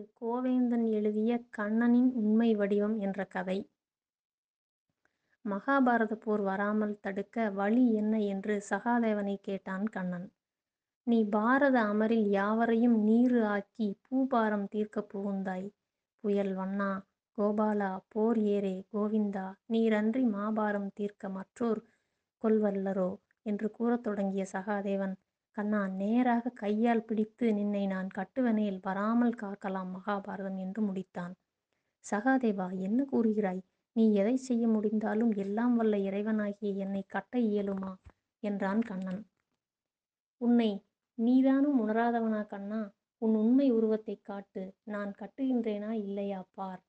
இது கோவேந்தன் எழுதிய கண்ணனின் உண்மை வடிவம் என்ற கதை. மகாபாரத போர் வராமல் தடுக்க வழி என்ன என்று சகாதேவனை கேட்டான் கண்ணன். நீ பாரத அமரில் யாவரையும் நீரு ஆக்கி பூபாரம் தீர்க்கப் புகுந்தாய். புயல் வண்ணா கோபாலா போர் ஏரே கோவிந்தா நீரன்றி மாபாரம் தீர்க்க மற்றோர் கொல்வல்லரோ என்று கூறத் தொடங்கிய சகாதேவன் கண்ணா நேராக கையால் பிடித்து நின்னை நான் கட்டுவனையில் வராமல் காக்கலாம் மகாபாரதம் என்று முடித்தான். சகாதேவா என்ன கூறுகிறாய்? நீ எதை செய்ய முடிந்தாலும் எல்லாம் வல்ல இறைவனாகிய என்னை கட்ட இயலுமா? என்றான் கண்ணன். உன்னை நீதானும் உணராதவனா கண்ணா? உன் உண்மை உருவத்தை காட்டு. நான் கட்டுகின்றேனா இல்லையா? பார்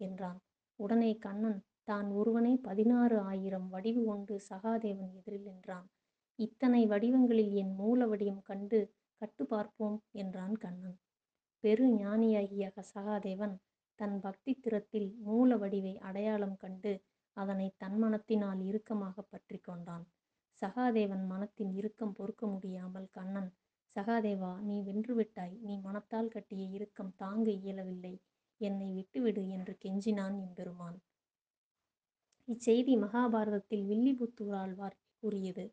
என்றான். உடனே கண்ணன் தான் ஒருவனே பதினாறு ஆயிரம் வடிவு கொண்டு சகாதேவன் எதிரில் நின்றான். இத்தனை வடிவங்களில் என் மூல வடிவம் கண்டு கட்டு பார்ப்போம் என்றான் கண்ணன். பெரு ஞானியாகிய சகாதேவன் தன் பக்தி திறத்தில் மூல வடிவை அடையாளம் கண்டு அதனை தன் மனத்தினால் இறுக்கமாக பற்றி கொண்டான். சகாதேவன் மனத்தின் இறுக்கம் பொறுக்க முடியாமல் கண்ணன் சகாதேவா நீ வென்றுவிட்டாய் நீ மனத்தால் கட்டிய இறுக்கம் தாங்க இயலவில்லை. என்னை விட்டுவிடு என்று கெஞ்சினான் எம்பெருமான். இச்செய்தி மகாபாரதத்தில் வில்லிபுத்தூர் ஆழ்வார் கூறியது.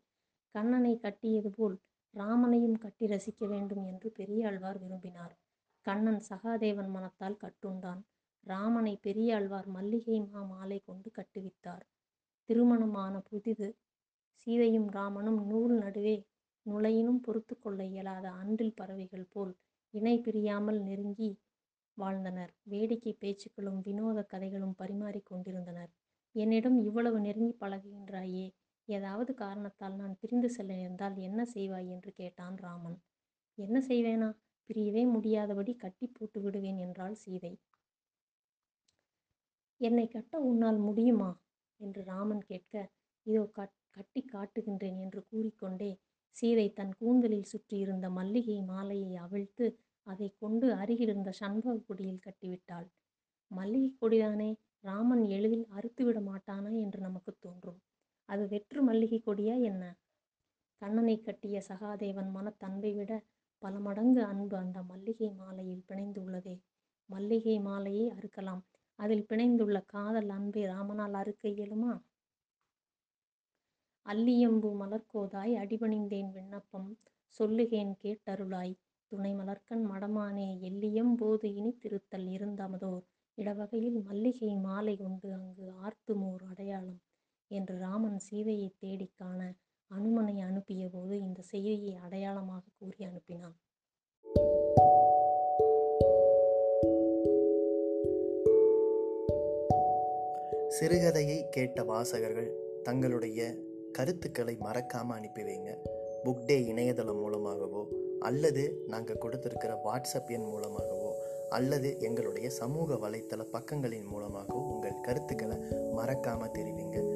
கண்ணனை கட்டியது போல் ராமனையும் கட்டி ரசிக்க வேண்டும் என்று பெரியாழ்வார் விரும்பினார். கண்ணன் சகாதேவன் மனத்தால் கட்டுண்டான். ராமனை பெரியாழ்வார் மல்லிகை மா மாலை கொண்டு கட்டுவித்தார். திருமணமான புதிது சீதையும் ராமனும் நூல் நடுவே நுழையினும் பொறுத்து கொள்ள இயலாத அன்றில் பறவைகள் போல் இணை பிரியாமல் நெருங்கி வாழ்ந்தனர். வேடிக்கை பேச்சுக்களும் வினோத கதைகளும் பரிமாறிக் கொண்டிருந்தனர். என்னிடம் இவ்வளவு நெருங்கி பழகுகின்றாயே ஏதாவது காரணத்தால் நான் பிரிந்து செல்ல நேர்ந்தால் என்ன செய்வாய் என்று கேட்டான் ராமன். என்ன செய்வேனா? பிரியவே முடியாதபடி கட்டி போட்டு விடுவேன் என்றாள் சீதை. என்னை கட்ட உன்னால் முடியுமா? என்று ராமன் கேட்க இதோ கட் கட்டி காட்டுகின்றேன் என்று கூறிக்கொண்டே சீதை தன் கூந்தலில் சுற்றியிருந்த மல்லிகை மாலையை அவிழ்த்து அதை கொண்டு அருகிலிருந்த சண்பக கொடியில் கட்டிவிட்டாள். மல்லிகை கொடிதானே? ராமன் எளிதில் அறுத்துவிட மாட்டானா என்று நமக்கு தோன்றும். அது வெற்று மல்லிகை கொடியா என்ன? கண்ணனை கட்டிய சகாதேவன் மனத்தன்பை விட பல மடங்கு அன்பு அந்த மல்லிகை மாலையில் பிணைந்துள்ளதே மல்லிகை மாலையை அறுக்கலாம். அதில் பிணைந்துள்ள காதல் அன்பை ராமனால் அறுக்க இயலுமா? அல்லியம்பு மலர்கோதாய் அடிபணிந்தேன் விண்ணப்பம். சொல்லுகேன் கேட்டருளாய். துணை மலர்க்கண் மடமானே எல்லியம் போது இனி திருத்தல் இருந்தமதோர். இடவகையில் மல்லிகை மாலை கொண்டு அங்கு ஆர்த்துமோர் அடையாளம். என்று ராமன் சீதையை தேடிக் காண அனுமனை அனுப்பிய போது இந்த செய்தியை அடையாளமாக கூறி அனுப்பினான். சிறுகதையை கேட்ட வாசகர்கள் தங்களுடைய கருத்துக்களை மறக்காமல் அனுப்பி வைங்க. புக் டே இணையதளம் மூலமாகவோ அல்லது நாங்கள் கொடுத்துருக்கிற வாட்ஸ்அப் எண் மூலமாகவோ அல்லது எங்களுடைய சமூக வலைத்தள பக்கங்களின் மூலமாகவோ உங்கள் கருத்துக்களை மறக்காமல் தெரிவிங்க.